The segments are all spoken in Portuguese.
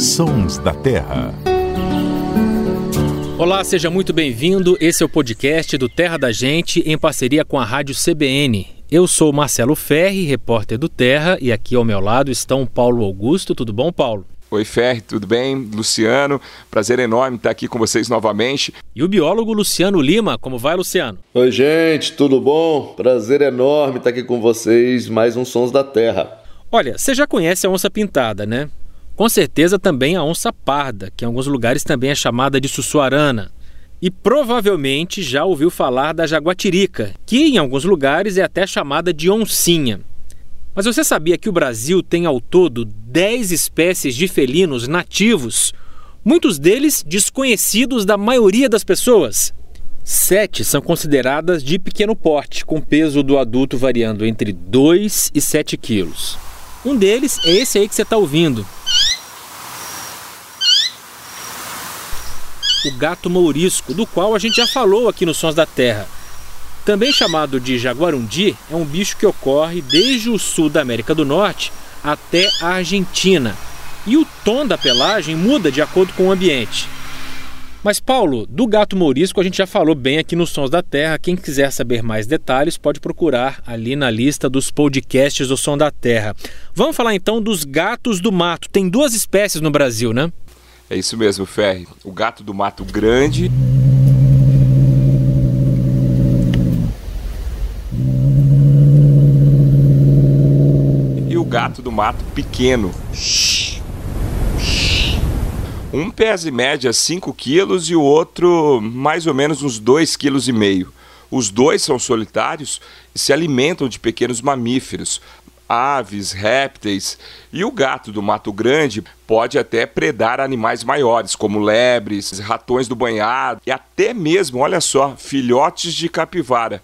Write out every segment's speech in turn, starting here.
Sons da Terra. Olá, seja muito bem-vindo. Esse é o podcast do Terra da Gente em parceria com a Rádio CBN. Eu sou Marcelo Ferri, repórter do Terra, e aqui ao meu lado estão Paulo Augusto. Tudo bom, Paulo? Oi, Ferri, tudo bem? Luciano, prazer enorme estar aqui com vocês novamente. E o biólogo Luciano Lima, como vai, Luciano? Oi, gente, tudo bom? Prazer enorme estar aqui com vocês, mais um Sons da Terra. Olha, você já conhece a onça pintada, né? Com certeza também a onça parda, que em alguns lugares também é chamada de sussuarana. E provavelmente já ouviu falar da jaguatirica, que em alguns lugares é até chamada de oncinha. Mas você sabia que o Brasil tem ao todo 10 espécies de felinos nativos, muitos deles desconhecidos da maioria das pessoas? Sete são consideradas de pequeno porte, com peso do adulto variando entre 2 e 7 quilos. Um deles é esse aí que você está ouvindo. O gato mourisco, do qual a gente já falou aqui nos Sons da Terra. Também chamado de jaguarundi, é um bicho que ocorre desde o sul da América do Norte até a Argentina. E o tom da pelagem muda de acordo com o ambiente. Mas, Paulo, do gato mourisco a gente já falou bem aqui nos Sons da Terra. Quem quiser saber mais detalhes pode procurar ali na lista dos podcasts do Som da Terra. Vamos falar então dos gatos do mato. Tem duas espécies no Brasil, né? É isso mesmo, Ferri. O gato do mato grande gato do mato pequeno. Um pesa em média 5 quilos e o outro mais ou menos uns 2,5 kg. Os dois são solitários e se alimentam de pequenos mamíferos, aves, répteis. E o gato do mato grande pode até predar animais maiores, como lebres, ratões do banhado e até mesmo, olha só, filhotes de capivara.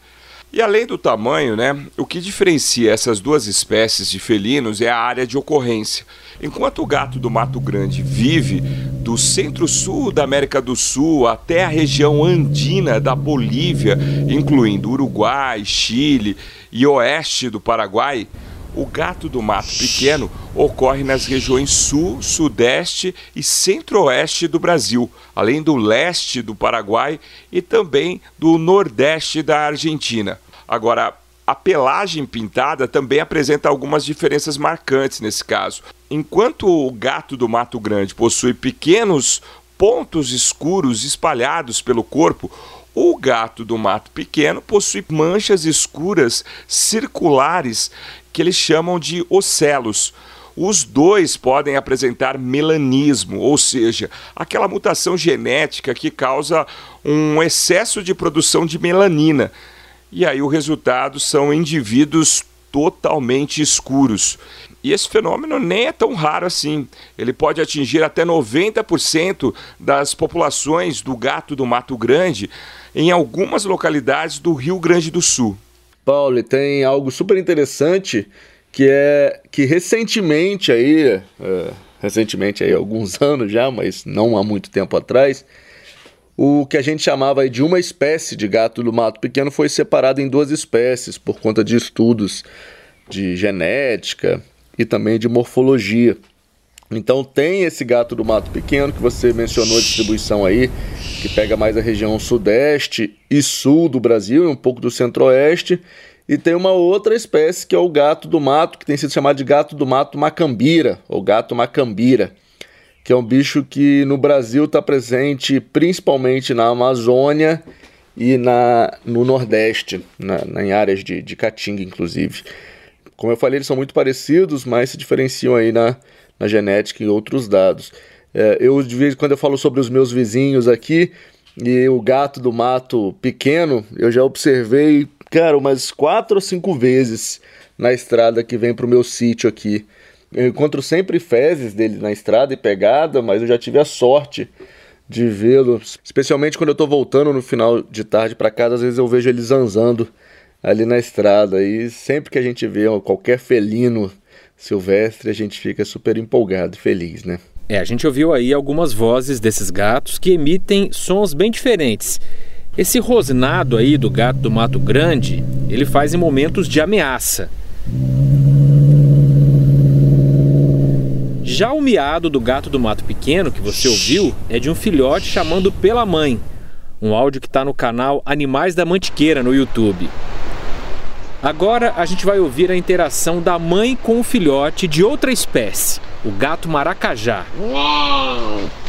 E além do tamanho, né, o que diferencia essas duas espécies de felinos é a área de ocorrência. Enquanto o gato do Mato Grande vive do centro-sul da América do Sul até a região andina da Bolívia, incluindo Uruguai, Chile e oeste do Paraguai, o gato do mato pequeno ocorre nas regiões sul, sudeste e centro-oeste do Brasil, além do leste do Paraguai e também do nordeste da Argentina. Agora, a pelagem pintada também apresenta algumas diferenças marcantes nesse caso. Enquanto o gato do Mato Grande possui pequenos pontos escuros espalhados pelo corpo, o gato do mato pequeno possui manchas escuras circulares que eles chamam de ocelos. Os dois podem apresentar melanismo, ou seja, aquela mutação genética que causa um excesso de produção de melanina. E aí o resultado são indivíduos totalmente escuros. E esse fenômeno nem é tão raro assim. Ele pode atingir até 90% das populações do gato do Mato Grande em algumas localidades do Rio Grande do Sul. Paulo, tem algo super interessante que é que recentemente aí, é, recentemente aí alguns anos já, mas não há muito tempo atrás, o que a gente chamava de uma espécie de gato do mato pequeno foi separado em duas espécies por conta de estudos de genética e também de morfologia. Então tem esse gato do mato pequeno que você mencionou a distribuição aí, que pega mais a região sudeste e sul do Brasil e um pouco do centro-oeste. E tem uma outra espécie que é o gato do mato, que tem sido chamado de gato do mato macambira, ou gato macambira, que é um bicho que no Brasil está presente principalmente na Amazônia e na, no Nordeste, na, em áreas de, de caatinga, inclusive. Como eu falei, eles são muito parecidos, mas se diferenciam aí na, na genética e outros dados. É, eu, de vez quando, eu falo sobre os meus vizinhos aqui e o gato do mato pequeno, eu já observei, cara, umas quatro ou cinco vezes na estrada que vem para o meu sítio aqui. Eu encontro sempre fezes dele na estrada e pegada, mas eu já tive a sorte de vê-lo, especialmente quando eu estou voltando no final de tarde para casa, às vezes eu vejo ele zanzando ali na estrada. E sempre que a gente vê qualquer felino silvestre, a gente fica super empolgado e feliz, né? É, a gente ouviu aí algumas vozes desses gatos que emitem sons bem diferentes. Esse rosnado aí do gato do Mato Grande, ele faz em momentos de ameaça. Já o miado do gato do mato pequeno, que você ouviu, é de um filhote chamando pela mãe. Um áudio que está no canal Animais da Mantiqueira no YouTube. Agora a gente vai ouvir a interação da mãe com o filhote de outra espécie, o gato maracajá.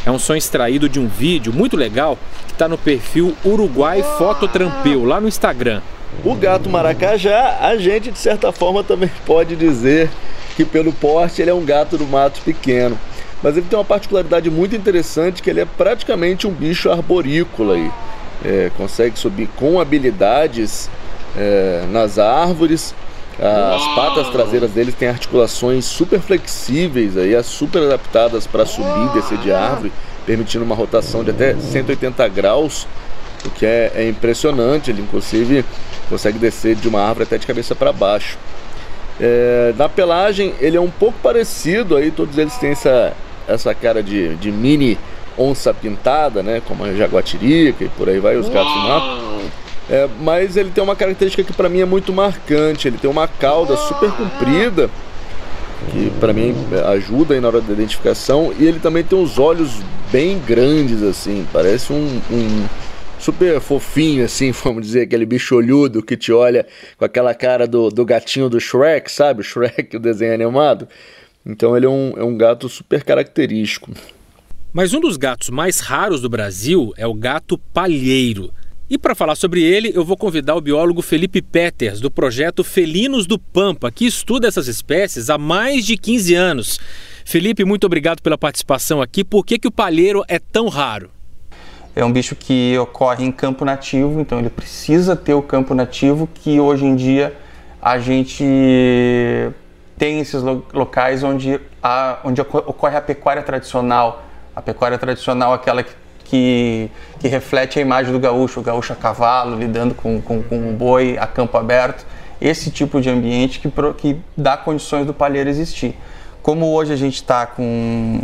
É um som extraído de um vídeo muito legal que está no perfil Uruguai Fototrampeu, lá no Instagram. O gato maracajá, a gente de certa forma também pode dizer que pelo porte ele é um gato do mato pequeno. Mas ele tem uma particularidade muito interessante que ele é praticamente um bicho arborícola aí. É, consegue subir com habilidades é, nas árvores. As patas traseiras dele têm articulações super flexíveis, aí, super adaptadas para subir e descer de árvore, permitindo uma rotação de até 180 graus, o que é, é impressionante. Ele, inclusive, consegue descer de uma árvore até de cabeça para baixo. É, na pelagem, ele é um pouco parecido, aí todos eles têm essa, essa cara de, de mini onça pintada, né? Como a jaguatirica e por aí vai os gatos do mato. É, mas ele tem uma característica que para mim é muito marcante. Ele tem uma cauda super comprida, que para mim ajuda aí na hora da identificação. E ele também tem os olhos bem grandes, assim. Parece um, um super fofinho, assim, vamos dizer, aquele bicho olhudo que te olha com aquela cara do, do gatinho do Shrek, sabe? O Shrek, o desenho animado. Então ele é um, é um gato super característico. Mas um dos gatos mais raros do Brasil é o gato palheiro. E para falar sobre ele, eu vou convidar o biólogo Felipe Peters, do projeto Felinos do Pampa, que estuda essas espécies há mais de 15 anos. Felipe, muito obrigado pela participação aqui. Por que, que o palheiro é tão raro? É um bicho que ocorre em campo nativo, então ele precisa ter o campo nativo, que hoje em dia a gente tem esses locais onde, a, onde ocorre a pecuária tradicional. A pecuária tradicional, aquela que que, que reflete a imagem do gaúcho, o gaúcho a cavalo, lidando com, com, com um boi a campo aberto. Esse tipo de ambiente que, que dá condições do palheiro existir. Como hoje a gente está com.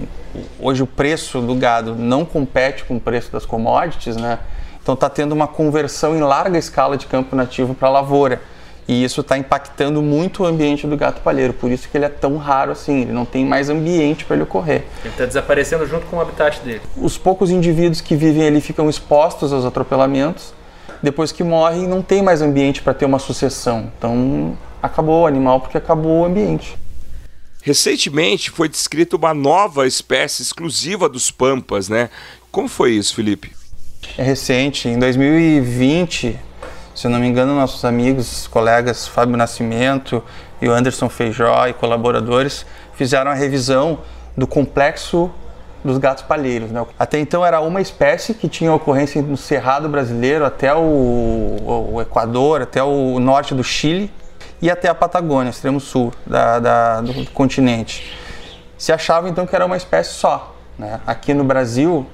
Hoje o preço do gado não compete com o preço das commodities, né? Então está tendo uma conversão em larga escala de campo nativo para lavoura. E isso está impactando muito o ambiente do gato palheiro, por isso que ele é tão raro assim, ele não tem mais ambiente para ele ocorrer. Ele está desaparecendo junto com o habitat dele. Os poucos indivíduos que vivem ali ficam expostos aos atropelamentos, depois que morrem não tem mais ambiente para ter uma sucessão. Então acabou o animal porque acabou o ambiente. Recentemente foi descrita uma nova espécie exclusiva dos pampas, né? Como foi isso, Felipe? É recente, em 2020 se eu não me engano, nossos amigos, colegas Fábio Nascimento e o Anderson Feijó e colaboradores fizeram a revisão do complexo dos gatos palheiros. Né? Até então era uma espécie que tinha ocorrência no Cerrado brasileiro até o, o, Equador, até o norte do Chile e até a Patagônia, extremo sul da, da, do continente. Se achava então que era uma espécie só. Né? Aqui no Brasil,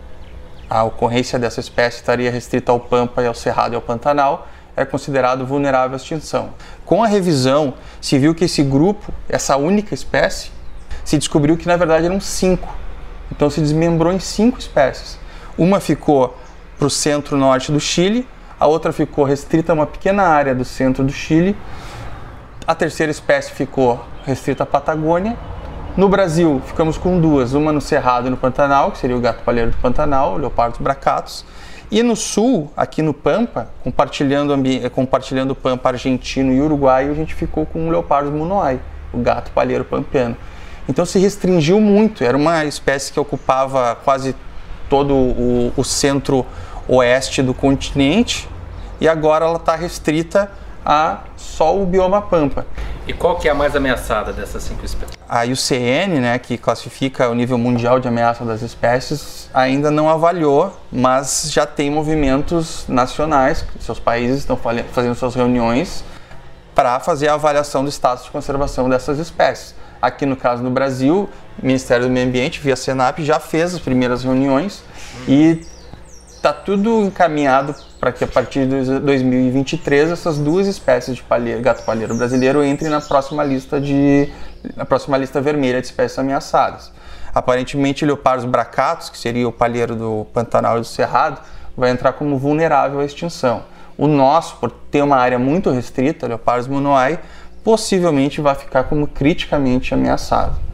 a ocorrência dessa espécie estaria restrita ao Pampa e ao Cerrado e ao Pantanal, é considerado vulnerável à extinção. Com a revisão, se viu que esse grupo, essa única espécie, se descobriu que na verdade eram cinco. Então se desmembrou em cinco espécies. Uma ficou para o centro-norte do Chile, a outra ficou restrita a uma pequena área do centro do Chile, a terceira espécie ficou restrita à Patagônia. No Brasil, ficamos com duas, uma no Cerrado e no Pantanal, que seria o gato palheiro do Pantanal, o Leopardo bracatus, e no sul, aqui no Pampa, compartilhando, compartilhando o Pampa argentino e uruguaio, a gente ficou com o leopardo munoai, o gato palheiro pampeano. Então se restringiu muito, era uma espécie que ocupava quase todo o, o centro-oeste do continente e agora ela está restrita a só o bioma pampa. E qual que é a mais ameaçada dessas cinco espécies? A IUCN, né, que classifica o nível mundial de ameaça das espécies, ainda não avaliou, mas já tem movimentos nacionais, seus países estão fazendo suas reuniões para fazer a avaliação do status de conservação dessas espécies. Aqui no caso do Brasil, o Ministério do Meio Ambiente, via Senap, já fez as primeiras reuniões e está tudo encaminhado para que a partir de 2023 essas duas espécies de palheiro, gato palheiro brasileiro entrem na próxima lista de na próxima lista vermelha de espécies ameaçadas. Aparentemente, leopardos bracatos, que seria o palheiro do Pantanal e do Cerrado, vai entrar como vulnerável à extinção. O nosso, por ter uma área muito restrita, leopardos monoai, possivelmente vai ficar como criticamente ameaçado.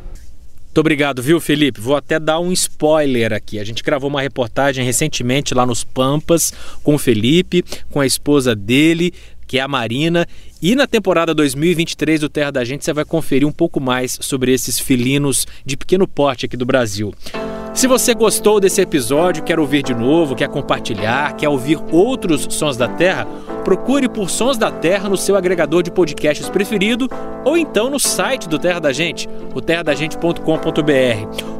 Muito obrigado, viu, Felipe? Vou até dar um spoiler aqui. A gente gravou uma reportagem recentemente lá nos Pampas com o Felipe, com a esposa dele, que é a Marina. E na temporada 2023 do Terra da Gente você vai conferir um pouco mais sobre esses felinos de pequeno porte aqui do Brasil. Se você gostou desse episódio, quer ouvir de novo, quer compartilhar, quer ouvir outros Sons da Terra, procure por Sons da Terra no seu agregador de podcasts preferido ou então no site do Terra da Gente, o terradagente.com.br.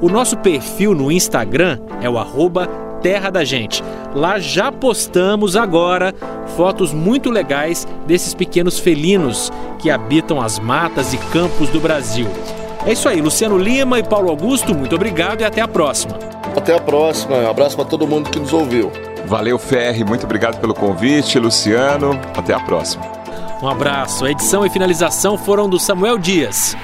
O nosso perfil no Instagram é o arroba Terra da Gente. Lá já postamos agora fotos muito legais desses pequenos felinos que habitam as matas e campos do Brasil. É isso aí, Luciano Lima e Paulo Augusto, muito obrigado e até a próxima. Até a próxima, um abraço para todo mundo que nos ouviu. Valeu, Ferri, muito obrigado pelo convite, Luciano. Até a próxima. Um abraço. A edição e finalização foram do Samuel Dias.